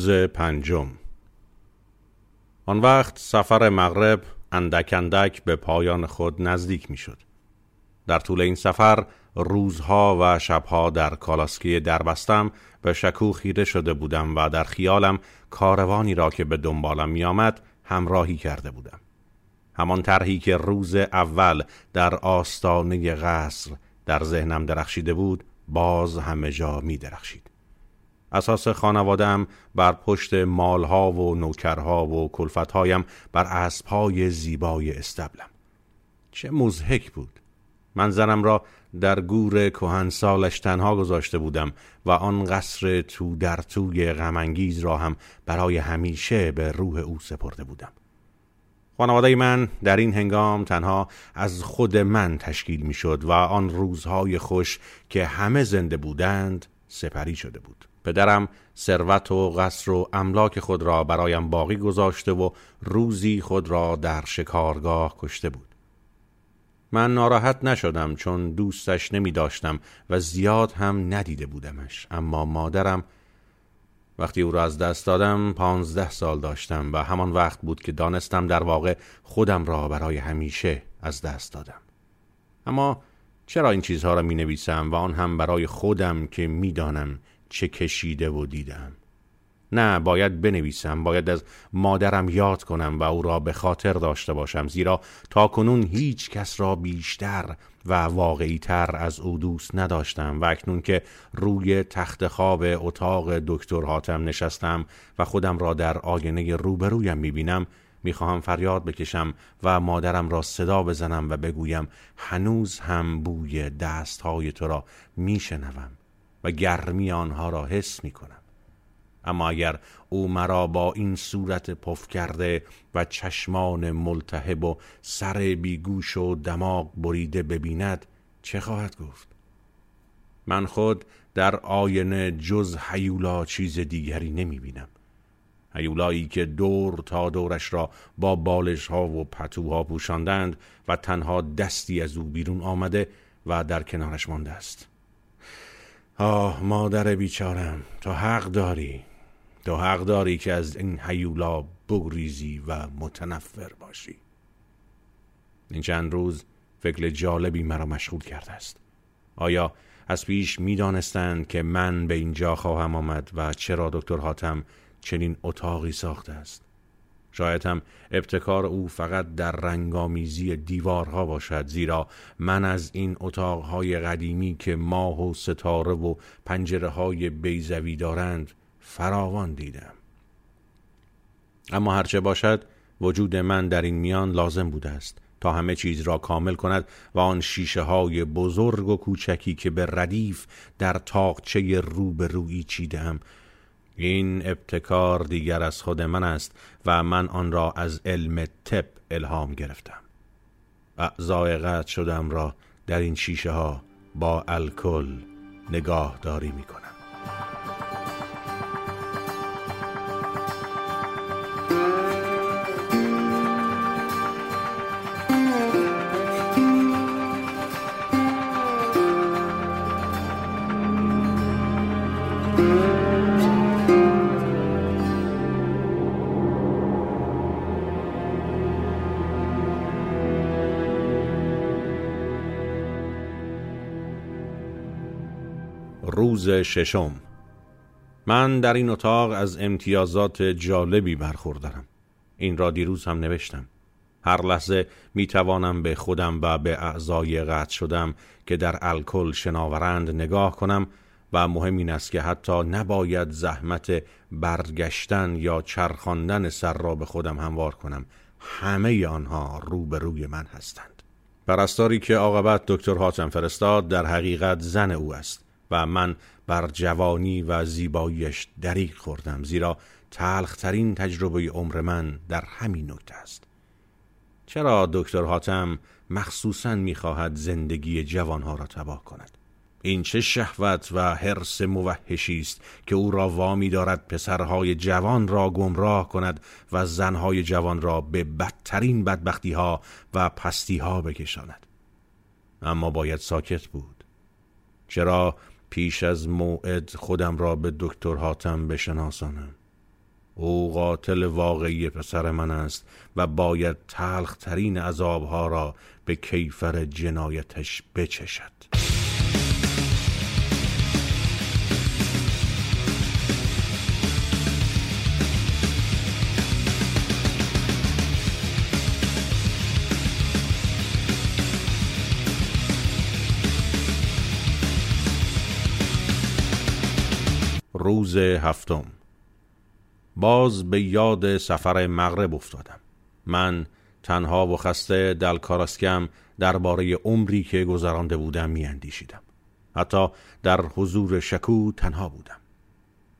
روز پنجم آن وقت سفر مغرب اندک اندک به پایان خود نزدیک می شد. در طول این سفر روزها و شبها در کالاسکی دربستم به شکو خیره شده بودم و در خیالم کاروانی را که به دنبالم می آمد همراهی کرده بودم. همان طرحی که روز اول در آستانه قصر در ذهنم درخشیده بود باز همه جا می درخشید. اساس خانوادم بر پشت مالها و نوکرها و کلفتهایم بر اسبهای زیبای استبلم. چه مزهک بود. من زنم را در گور سالش تنها گذاشته بودم و آن قصر تو در توی غمانگیز را هم برای همیشه به روح او سپرده بودم. خانواده من در این هنگام تنها از خود من تشکیل می شد و آن روزهای خوش که همه زنده بودند سپری شده بود. پدرم ثروت و قصر و املاک خود را برایم باقی گذاشته و روزی خود را در شکارگاه کشته بود. من ناراحت نشدم چون دوستش نمی داشتم و زیاد هم ندیده بودمش. اما مادرم وقتی او را از دست دادم پانزده سال داشتم و همان وقت بود که دانستم در واقع خودم را برای همیشه از دست دادم. اما چرا این چیزها را می نویسم و آن هم برای خودم که می‌دانم چه کشیده و دیدم؟ نه باید بنویسم باید از مادرم یاد کنم و او را به خاطر داشته باشم زیرا تا کنون هیچ کس را بیشتر و واقعی تر از او دوست نداشتم و اکنون که روی تخت خواب اتاق دکتر حاتم نشستم و خودم را در آینه روبرویم می‌بینم می‌خواهم فریاد بکشم و مادرم را صدا بزنم و بگویم هنوز هم بوی دستهای تو را میشنوم و گرمی آنها را حس می کنم اما اگر او مرا با این صورت پف کرده و چشمان ملتهب و سر بیگوش و دماغ بریده ببیند چه خواهد گفت؟ من خود در آینه جز حیولا چیز دیگری نمی بینم حیولایی که دور تا دورش را با بالش ها و پتوها پوشاندند و تنها دستی از او بیرون آمده و در کنارش مانده است. آه مادر بیچارم تو حق داری. تو حق داری که از این حیولا بگریزی و متنفر باشی. این چند روز فکر جالبی مرا مشغول کرده است. آیا از پیش می دانستند که من به اینجا خواهم آمد و چرا دکتر حاتم چنین اتاقی ساخته است. شاید هم ابتکار او فقط در رنگامیزی دیوارها باشد زیرا من از این اتاقهای قدیمی که ماه و ستاره و پنجره های بیزوی دارند فراوان دیدم. اما هرچه باشد وجود من در این میان لازم بوده است تا همه چیز را کامل کند و آن شیشه های بزرگ و کوچکی که به ردیف در تاقچه روبرویی چیدم این ابتکار دیگر از خود من است و من آن را از علم تپ الهام گرفتم. اعضای قطع شدم را در این شیشه ها با الکل نگاهداری می کنم روز ششم. من در این اتاق از امتیازات جالبی برخوردارم. این را دیروز هم نوشتم. هر لحظه می توانم به خودم و به اعضای قطع شدم که در الکل شناورند نگاه کنم و مهم این است که حتی نباید زحمت برگشتن یا چرخاندن سر را به خودم هموار کنم. همه آنها روبروی من هستند. پرستاری که عاقبت دکتر حاتم فرستاد در حقیقت زن او است. و من بر جوانی و زیباییش دریق خوردم زیرا تلخترین تجربه عمر من در همین نکته است. چرا دکتر حاتم مخصوصا می‌خواهد زندگی جوانها را تباه کند؟ این چه شهوت و حرس موحشی است که او را وامی دارد پسرهای جوان را گمراه کند و زنهای جوان را به بدترین بدبختی ها و پستی ها بکشاند. اما باید ساکت بود. چرا پیش از موعد خودم را به دکتر حاتم بشناسانم. او قاتل واقعی پسر من است و باید تلخترین عذابها را به کیفر جنایتش بچشد. روز هفتم. باز به یاد سفر مغرب افتادم. من تنها و خسته دل کاراسکم درباره عمری که گذرانده بودم میاندیشیدم. حتی در حضور شکو تنها بودم.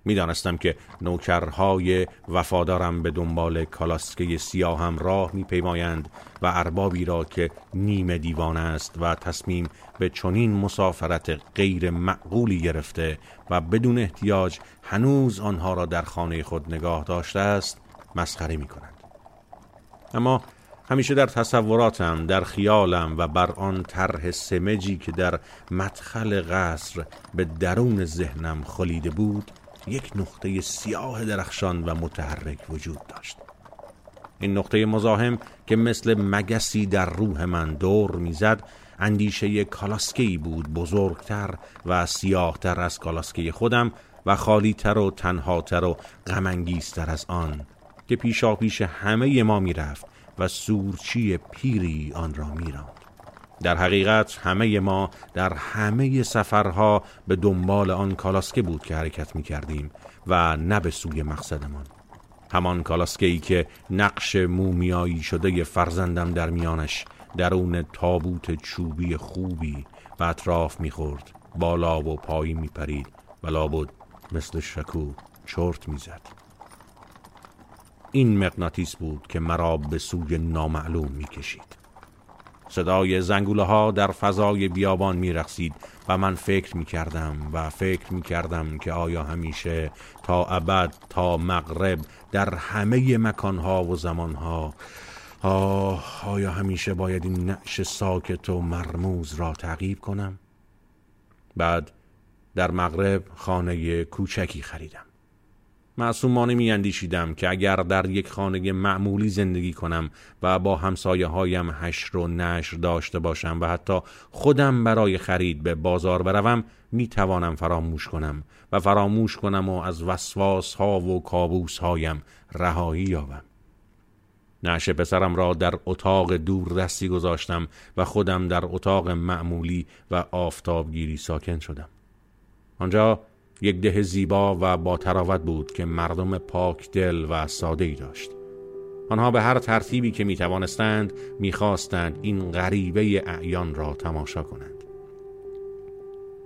می‌دانستم که نوکرهای وفادارم به دنبال کالاسکه سیاهم راه میپیمایند و اربابی را که نیمه دیوان است و تصمیم به چنین مسافرت غیر معقولی گرفته و بدون احتیاج هنوز آنها را در خانه خود نگاه داشته است مسخره می کنند. اما همیشه در تصوراتم در خیالم و بر آن طرح سمجی که در مدخل قصر به درون ذهنم خلیده بود یک نقطه سیاه درخشان و متحرک وجود داشت. این نقطه مزاحم که مثل مگسی در روح من دور می‌زد اندیشه کالاسکی بود بزرگتر و سیاهتر از کالاسکه خودم و خالیتر و تنهاتر و غمانگیزتر از آن که پیشا پیش همه ما می‌رفت و سورچی پیری آن را میراند. در حقیقت همه ما در همه سفرها به دنبال آن کالاسکه بود که حرکت می کردیم و نه به سوی مقصدمان. همان کالاسکه ای که نقش مومیایی شده فرزندم در میانش درون تابوت چوبی خوبی و اطراف می‌خورد بالا و پایی میپرید و لابد مثل شکو چرت می‌زد. این مغناطیس بود که مرا به سوی نامعلوم می‌کشید. صدای زنگوله ها در فضای بیابان می رخصید و من فکر می کردم و فکر می کردم که آیا همیشه تا ابد تا مغرب در همه مکانها و زمانها آه آیا همیشه باید این نعش ساکت و مرموز را تعقیب کنم؟ بعد در مغرب خانه کوچکی خریدم معصومانه می اندیشیدم که اگر در یک خانه معمولی زندگی کنم و با همسایه هایم هشر و نشر داشته باشم و حتی خودم برای خرید به بازار بروم می توانم فراموش کنم و فراموش کنم و از وسواس ها و کابوس هایم رهایی یابم. نعش پسرم را در اتاق دور دستی گذاشتم و خودم در اتاق معمولی و آفتابگیری ساکن شدم. آنجا یک ده زیبا و با تراوت بود که مردم پاک دل و ساده ای داشت. آنها به هر ترتیبی که می توانستند می‌خواستند این غریبه اعیان را تماشا کنند.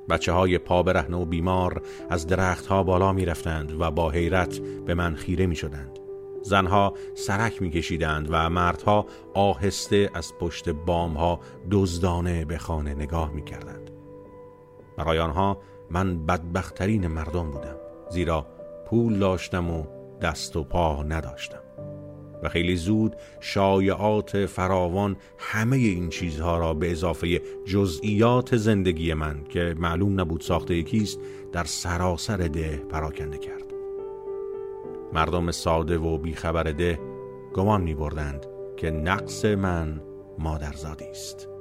بچه های پا و بیمار از درختها بالا می رفتند و با حیرت به من خیره می شدند زنها سرک می کشیدند و مردها آهسته از پشت بامها دزدانه به خانه نگاه می کردند برای آنها من بدبختترین مردم بودم زیرا پول داشتم و دست و پا نداشتم. و خیلی زود شایعات فراوان همه این چیزها را به اضافه جزئیات زندگی من که معلوم نبود ساخته کیست در سراسر ده پراکنده کرد. مردم ساده و بیخبر ده گمان می بردند که نقص من مادرزادی است.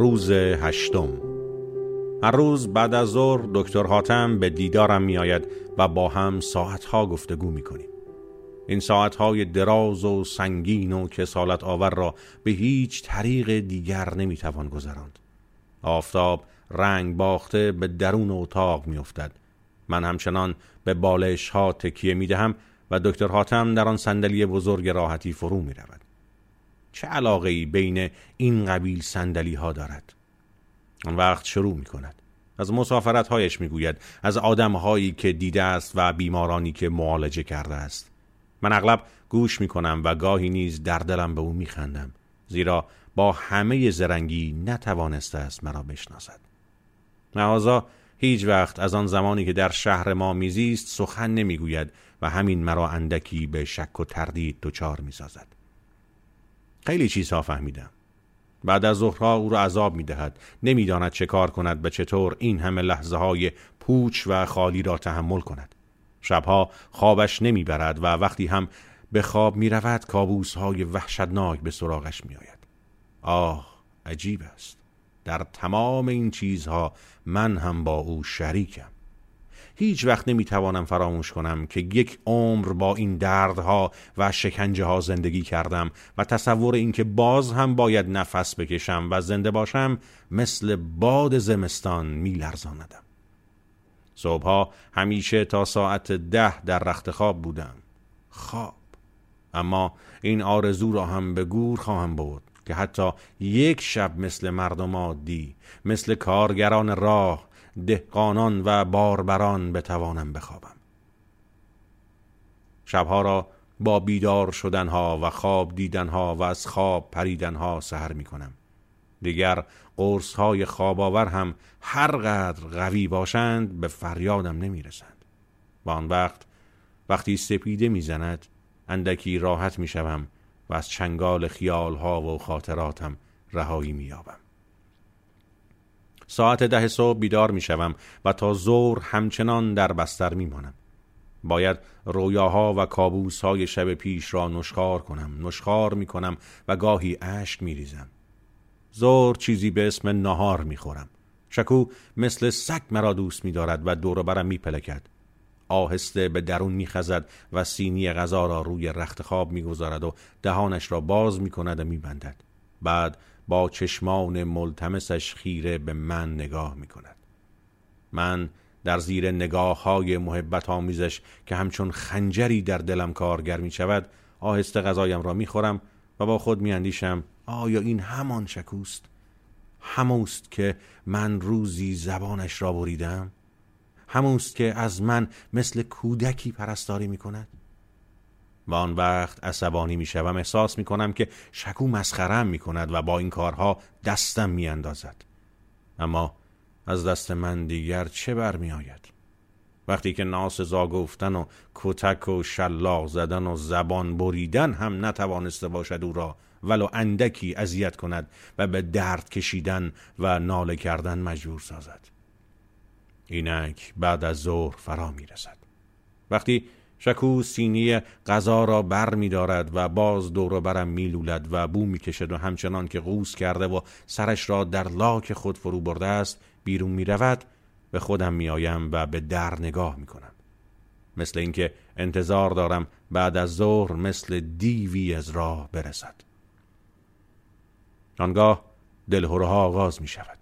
روز هشتم. هر روز بعد از ظهر دکتر حاتم به دیدارم میآید و با هم ساعتها گفتگو می‌کنیم. این ساعتهای دراز و سنگین و کسالت آور را به هیچ طریق دیگر نمی‌توان گذراند. آفتاب رنگ باخته به درون اتاق میافتد. من همچنان به بالش ها تکیه می دهم و دکتر حاتم در آن صندلی بزرگ راحتی فرو می رود. چه علاقه ای بین این قبیل صندلی ها دارد؟ آن وقت شروع می کند. از مسافرت هایش می گوید از آدم هایی که دیده است و بیمارانی که معالجه کرده است. من اغلب گوش می کنم و گاهی نیز در دلم به او می خندم. زیرا با همه زرنگی نتوانسته است مرا بشناسد. معاذا هیچ وقت از آن زمانی که در شهر ما میزیست سخن نمی‌گوید و همین مرا اندکی به شک و تردید دچار می‌سازد خیلی چیزها فهمیدم. بعد از ظهرها او را عذاب می‌دهد. نمی‌داند چه کار کند و چطور این همه لحظه های پوچ و خالی را تحمل کند. شبها خوابش نمی‌برد و وقتی هم به خواب می‌رود کابوس های وحشتناک به سراغش میآید. آه عجیب است. در تمام این چیزها من هم با او شریکم. هیچ وقت نمی‌توانم فراموش کنم که یک عمر با این دردها و شکنجه ها زندگی کردم و تصور اینکه باز هم باید نفس بکشم و زنده باشم مثل باد زمستان میلرزاندم. صبحها همیشه تا ساعت ده در رخت خواب بودم. خواب. اما این آرزو را هم به گور خواهم بود که حتی یک شب مثل مردم عادی مثل کارگران راه دهقانان و باربران بتوانم بخوابم. شبها را با بیدار شدنها و خواب دیدنها و از خواب پریدنها سهر می کنم دیگر قرص های خواب آور هم هر قدر قوی باشند به فریادم نمی رسند و آن وقت وقتی سپیده می‌زند اندکی راحت می شوم و از چنگال خیال ها و خاطراتم رهایی می یابم. ساعت ده صبح بیدار می شوم و تا ظهر همچنان در بستر می مانم. باید رویاها و کابوس های شب پیش را نشخار کنم نشخار می کنم و گاهی اشک می ریزم ظهر چیزی به اسم نهار می خورم شکو مثل سگ مرا دوست می دارد و دور برم می پلکد آهسته به درون میخزد و سینی غذا را روی رخت خواب می‌گذارد و دهانش را باز می‌کند و میبندد. بعد با چشمان ملتمسش خیره به من نگاه می‌کند. من در زیر نگاه های محبت آمیزش که همچون خنجری در دلم کارگر می شود آهسته غذایم را می‌خورم و با خود میاندیشم آیا این همان شکوست؟ هموست که من روزی زبانش را بریدم؟ همونست که از من مثل کودکی پرستاری می کند و آن وقت عصبانی می شوم احساس می کنم که شکو مسخرم می کند و با این کارها دستم می اندازد. اما از دست من دیگر چه برمی آید؟ وقتی که ناسزا گفتن و کتک و شلاق زدن و زبان بریدن هم نتوانسته باشد او را ولو اندکی اذیت کند و به درد کشیدن و ناله کردن مجبور سازد اینک بعد از ظهر فرا می رسد. وقتی شکو سینی غذا را بر می دارد و باز دور برم می لولد و بو می کشد و همچنان که قوس کرده و سرش را در لاک خود فرو برده است بیرون می رود به خودم می آیم و به در نگاه می کنم. مثل اینکه انتظار دارم بعد از ظهر مثل دیوی از راه برسد. آنگاه دلهورها آغاز می شود.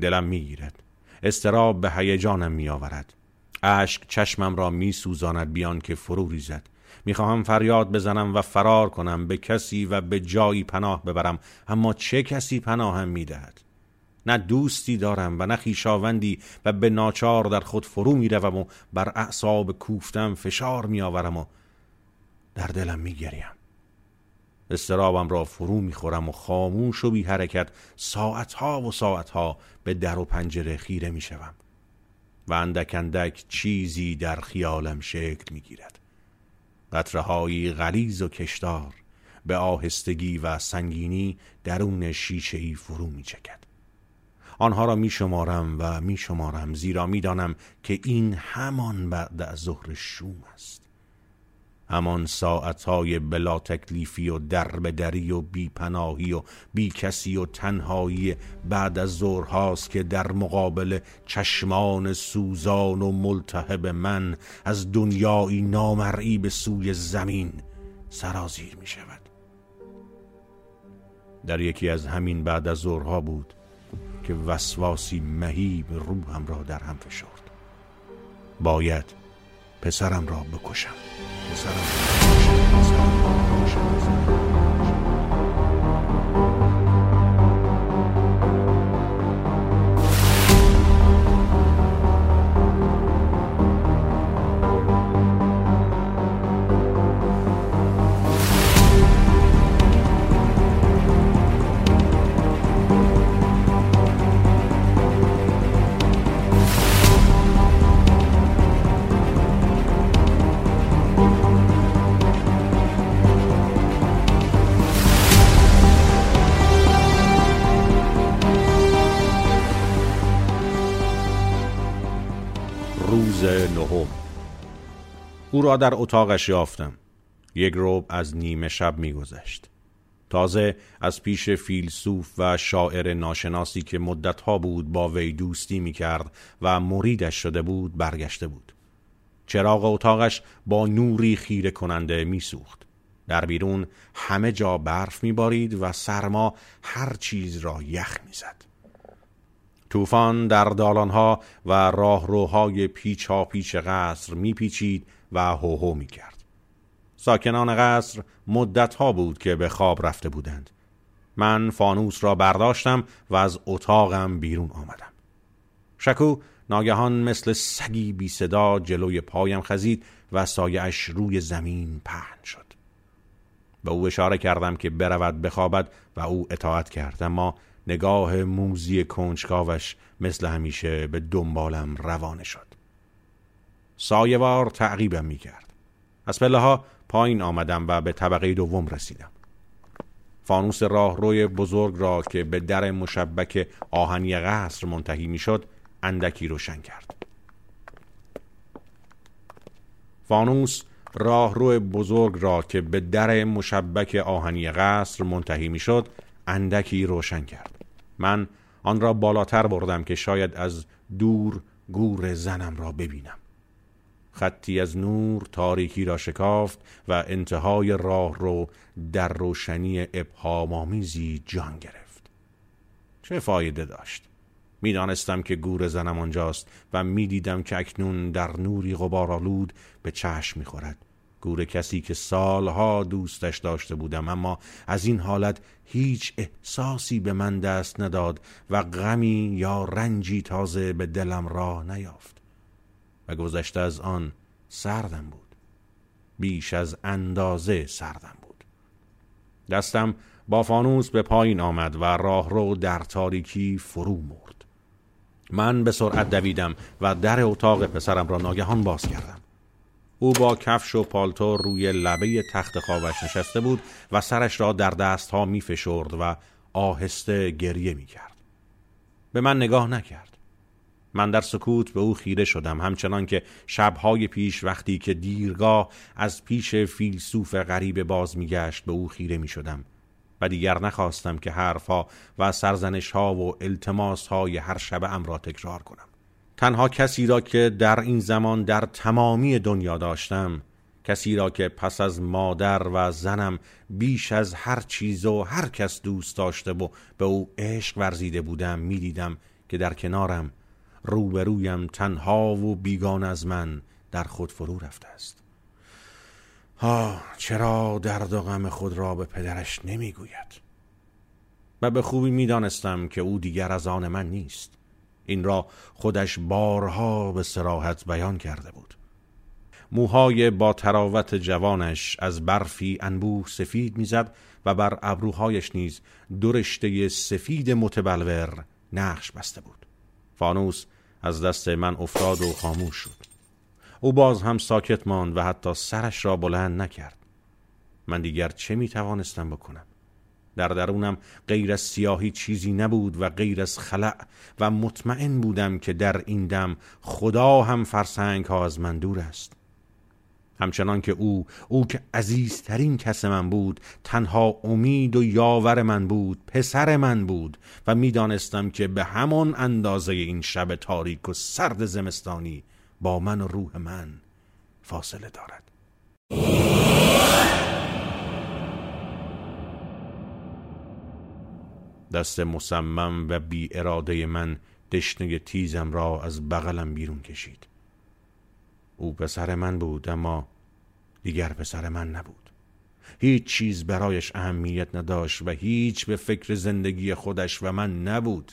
دلم می گیرد. استراب به هیجانم می آورد اشک چشمم را می سوزاند بیان که فرو ریزد. می‌خواهم فریاد بزنم و فرار کنم به کسی و به جایی پناه ببرم. اما چه کسی پناهم می‌دهد؟ نه دوستی دارم و نه خیشاوندی و به ناچار در خود فرو می‌روم و بر اعصاب کوفتم فشار میآورم و در دلم میگریم. استرابم را فرو می‌خورم و خاموش و بی حرکت ساعتها و ساعتها به در و پنجره خیره می‌شوم. و اندک اندک چیزی در خیالم شکل می‌گیرد قطره هایی غلیز و کشدار به آهستگی و سنگینی درون شیشه ای فرو می چکد. آنها را می شمارم و می شمارم زیرا می دانم که این همان بعد از ظهر شوم است همان ساعتهای بلا تکلیفی و دربدری و بیپناهی و بی کسی و تنهایی بعد از ظهرهاست که در مقابل چشمان سوزان و ملتهب من از دنیایی نامرئی به سوی زمین سرازیر می شود. در یکی از همین بعد از ظهرها بود که وسواسی مهیب روحم را در هم فشرد. باید پسرم را بکشم. پسرم را بکشم. او را در اتاقش یافتم. یک روب از نیمه شب میگذشت. تازه از پیش فیلسوف و شاعر ناشناسی که مدتها بود با وی دوستی می‌کرد و مریدش شده بود برگشته بود. چراغ اتاقش با نوری خیره کننده میسوخت. در بیرون همه جا برف میبارید و سرما هر چیز را یخ می‌زد. طوفان در دالانها و راهروهای پیچا پیچ قصر میپیچید و هوهو می کرد. ساکنان قصر مدتها بود که به خواب رفته بودند. من فانوس را برداشتم و از اتاقم بیرون آمدم. شکو ناگهان مثل سگی بی صدا جلوی پایم خزید و سایش روی زمین پهن شد. به او اشاره کردم که برود بخوابد و او اطاعت کرد اما نگاه موزی کنجکاوش مثل همیشه به دنبالم روانه شد. سایوار تعقیبم می کرد. از پله ها پایین آمدم و به طبقه دوم رسیدم. فانوس راهروی بزرگ را که به در مشبک آهنی قصر منتهی می‌شد اندکی روشن کرد. فانوس راهرو بزرگ را که به در مشبک آهنی قصر منتهی می‌شد اندکی روشن کرد. من آن را بالاتر بردم که شاید از دور گور زنم را ببینم. خطی از نور تاریکی را شکافت و انتهای راه رو در روشنی ابهامآمیزی جان گرفت. چه فایده داشت؟ می‌دانستم که گور زنم آنجاست و می‌دیدم که اکنون در نوری غبارآلود به چشم می‌خورد. گور کسی که سالها دوستش داشته بودم اما از این حالت هیچ احساسی به من دست نداد و غمی یا رنجی تازه به دلم را نیافت و گذشته از آن سردم بود بیش از اندازه سردم بود. دستم با فانوس به پایین آمد و راهرو در تاریکی فرو مرد. من به سرعت دویدم و در اتاق پسرم را ناگهان باز کردم. او با کفش و پالتو روی لبه تخت خوابش نشسته بود و سرش را در دستها می فشرد و آهسته گریه می کرد. به من نگاه نکرد. من در سکوت به او خیره شدم همچنان که شبهای پیش وقتی که دیرگاه از پیش فیلسوف غریب باز میگشت به او خیره می شدم و دیگر نخواستم که حرفها و سرزنش ها و التماس های هر شب ام را تکرار کنم تنها کسی را که در این زمان در تمامی دنیا داشتم کسی را که پس از مادر و زنم بیش از هر چیز و هر کس دوست داشته و به او عشق ورزیده بودم می‌دیدم که در کنارم روبرویم تنها و بیگان از من در خود فرو رفته است. ها چرا درد و غم خود را به پدرش نمی‌گوید؟ و به خوبی می‌دانستم که او دیگر از آن من نیست. این را خودش بارها به سراحت بیان کرده بود. موهای با تراوت جوانش از برفی انبوه سفید می‌زد و بر ابروهایش نیز درشته سفید متبلور نقش بسته بود. فانوس از دست من افتاد و خاموش شد. او باز هم ساکت ماند و حتی سرش را بلند نکرد. من دیگر چه می توانستم بکنم؟ در درونم غیر از سیاهی چیزی نبود و غیر از خلع و مطمئن بودم که در این دم خدا هم فرسنگ ها از من دور است. همچنان که او او که عزیزترین کس من بود تنها امید و یاور من بود پسر من بود و می‌دانستم که به همان اندازه این شب تاریک و سرد زمستانی با من و روح من فاصله دارد. دست مصمم و بی اراده من دشنه تیزم را از بغلم بیرون کشید. او پسر من بود اما دیگر پسر من نبود. هیچ چیز برایش اهمیت نداشت و هیچ به فکر زندگی خودش و من نبود.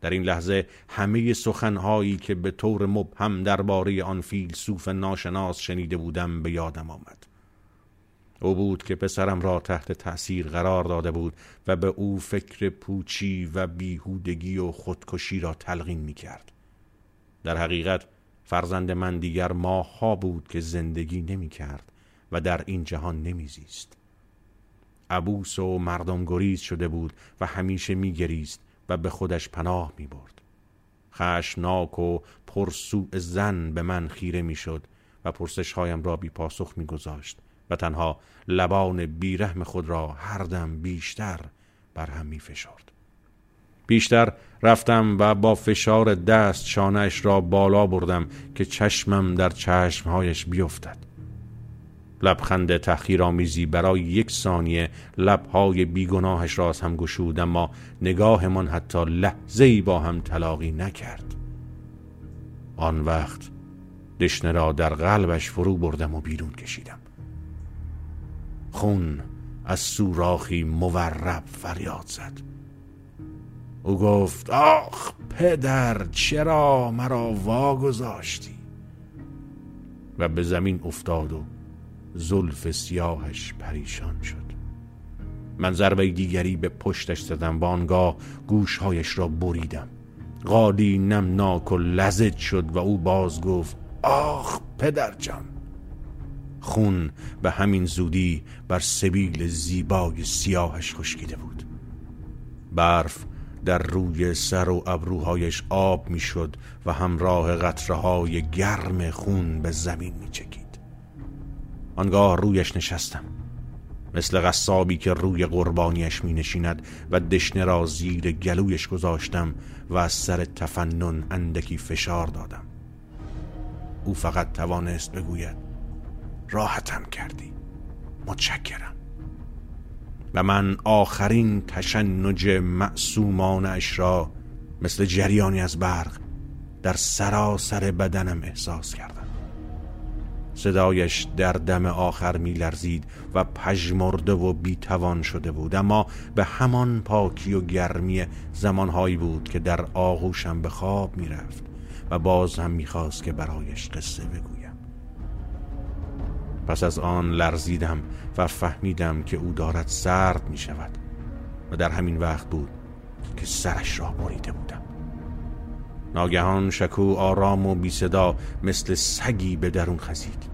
در این لحظه همه سخنهایی که به طور مبهم درباره آن فیلسوف ناشناس شنیده بودم به یادم آمد. او بود که پسرم را تحت تأثیر قرار داده بود و به او فکر پوچی و بیهودگی و خودکشی را تلقین می کرد. در حقیقت فرزند من دیگر ماها بود که زندگی نمی کرد و در این جهان نمیزیست. عبوس و مردم گریز شده بود و همیشه میگریست و به خودش پناه می برد. خشناک و پرسوء زن به من خیره می‌شد و پرسش هایم را بی پاسخ می گذاشت و تنها لبان بیرحم خود را هر دم بیشتر بر هم می فشرد. بیشتر رفتم و با فشار دست شانهش را بالا بردم که چشمم در چشمهایش بیفتد. لبخند تحقیرآمیزی برای یک ثانیه لبهای بیگناهش را از هم گشود اما نگاهمان حتی لحظه با هم تلاقی نکرد. آن وقت دشنه را در قلبش فرو بردم و بیرون کشیدم. خون از سوراخی مورب فریاد زد. او گفت آخ پدر چرا مرا واگذاشتی؟ و به زمین افتاد و زلف سیاهش پریشان شد. من ضربه دیگری به پشتش زدم و آنگاه گوشهایش را بریدم. قالی نمناک و لزج شد و او باز گفت آخ پدر جان خون به همین زودی بر سبیل زیبای سیاهش خشکیده بود. برف در روی سر و ابروهایش آب می‌شد و همراه قطره های گرم خون به زمین می چکید. آنگاه رویش نشستم. مثل قصابی که روی قربانیش می نشیند و دشنه را زیر گلویش گذاشتم و از سر تفنن اندکی فشار دادم. او فقط توانست بگوید راحتم کردی. متشکرم. و من آخرین تشنج معصومانش را مثل جریانی از برق در سراسر بدنم احساس کردم. صدایش در دم آخر می لرزید و پژمرده و بیتوان شده بود. اما به همان پاکی و گرمی زمانهایی بود که در آغوشم به خواب می رفت و باز هم می‌خواست که برایش قصه بگویم پس از آن لرزیدم و فهمیدم که او دارد سرد می شود و در همین وقت بود که سرش را بریده بودم. ناگهان شکو آرام و بی صدا مثل سگی به درون خزید.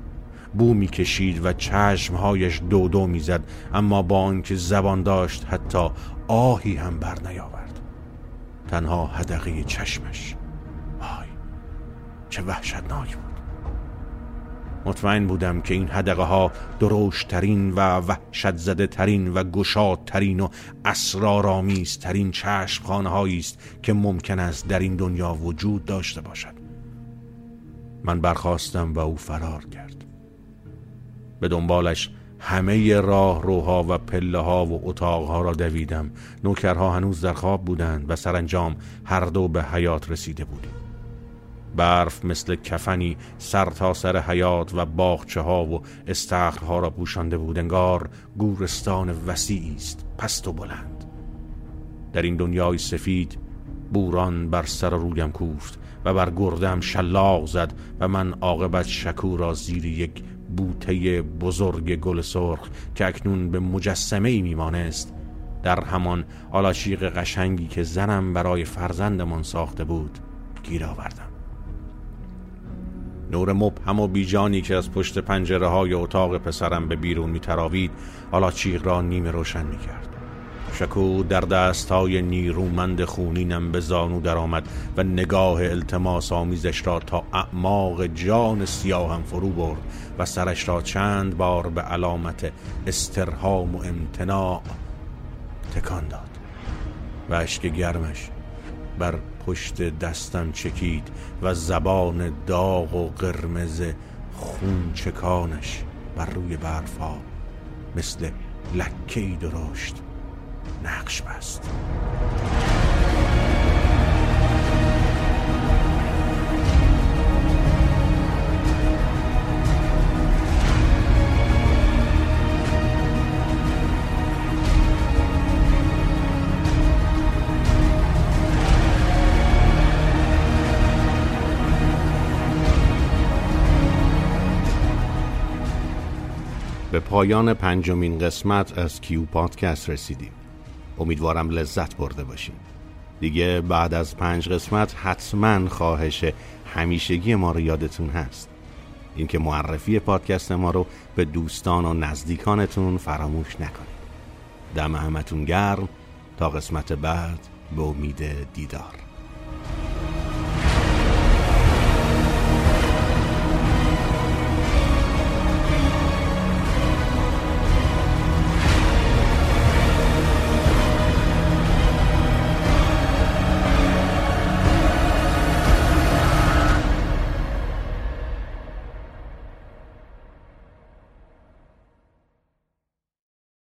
بو می کشید و چشمهایش دو دو می زد اما با آنکه زبان داشت حتی آهی هم بر نیاورد. تنها هدقه چشمش. وای چه وحشتناک بود. مطمئن بودم که این هدقه ها دروشترین و وحشت زده ترین و گشادترین و اسرارآمیز ترین چشم هایی است که ممکن است در این دنیا وجود داشته باشد. من برخواستم و او فرار کرد. به دنبالش همه راه روها و پله ها و اتاقها را دویدم. نوکرها هنوز در خواب بودند و سرانجام هر دو به حیات رسیده بودیم. برف مثل کفنی سر تا سر حیات و باغچه ها و استخرها را پوشانده بود. انگار گورستان وسیعی است. پست و بلند. در این دنیای سفید بوران بر سر رویم کوفت و بر گردم شلاق زد و من عاقبت شکو را زیر یک بوته بزرگ گل سرخ که اکنون به مجسمه ای میمانست در همان آلاشیق قشنگی که زنم برای فرزندمان ساخته بود گیر آوردم. نور مبهم و بیجانی که از پشت پنجره های اتاق پسرم به بیرون می تراوید حالا چیغ را نیمه روشن می کرد شکو در دستای نیرومند خونینم به زانو درآمد و نگاه التماس آمیزش را تا اعماق جان سیاهم فرو برد و سرش را چند بار به علامت استرهام و امتناع تکان داد. و اشک گرمش بر پشت دستم چکید و زبان داغ و قرمز خون چکانش بر روی برفا مثل لکهی درشت نقش بست. به پایان پنجمین قسمت از کیو پادکست رسیدیم. امیدوارم لذت برده باشیم دیگه بعد از پنج قسمت حتما خواهش همیشگی ما رو یادتون هست. اینکه معرفی پادکست ما رو به دوستان و نزدیکانتون فراموش نکنید. دم همتون گرم. تا قسمت بعد به امید دیدار.